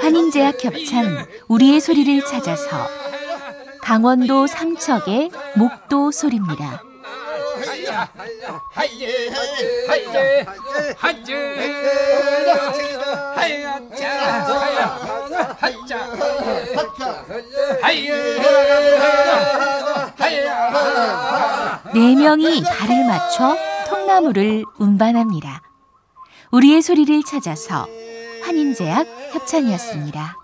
한인제약 협찬 우리의 소리를 찾아서 강원도 삼척의 목도 소리입니다. 네 명이 발을 맞춰 통나무를 운반합니다. 우리의 소리를 찾아서 환인제약 협찬이었습니다.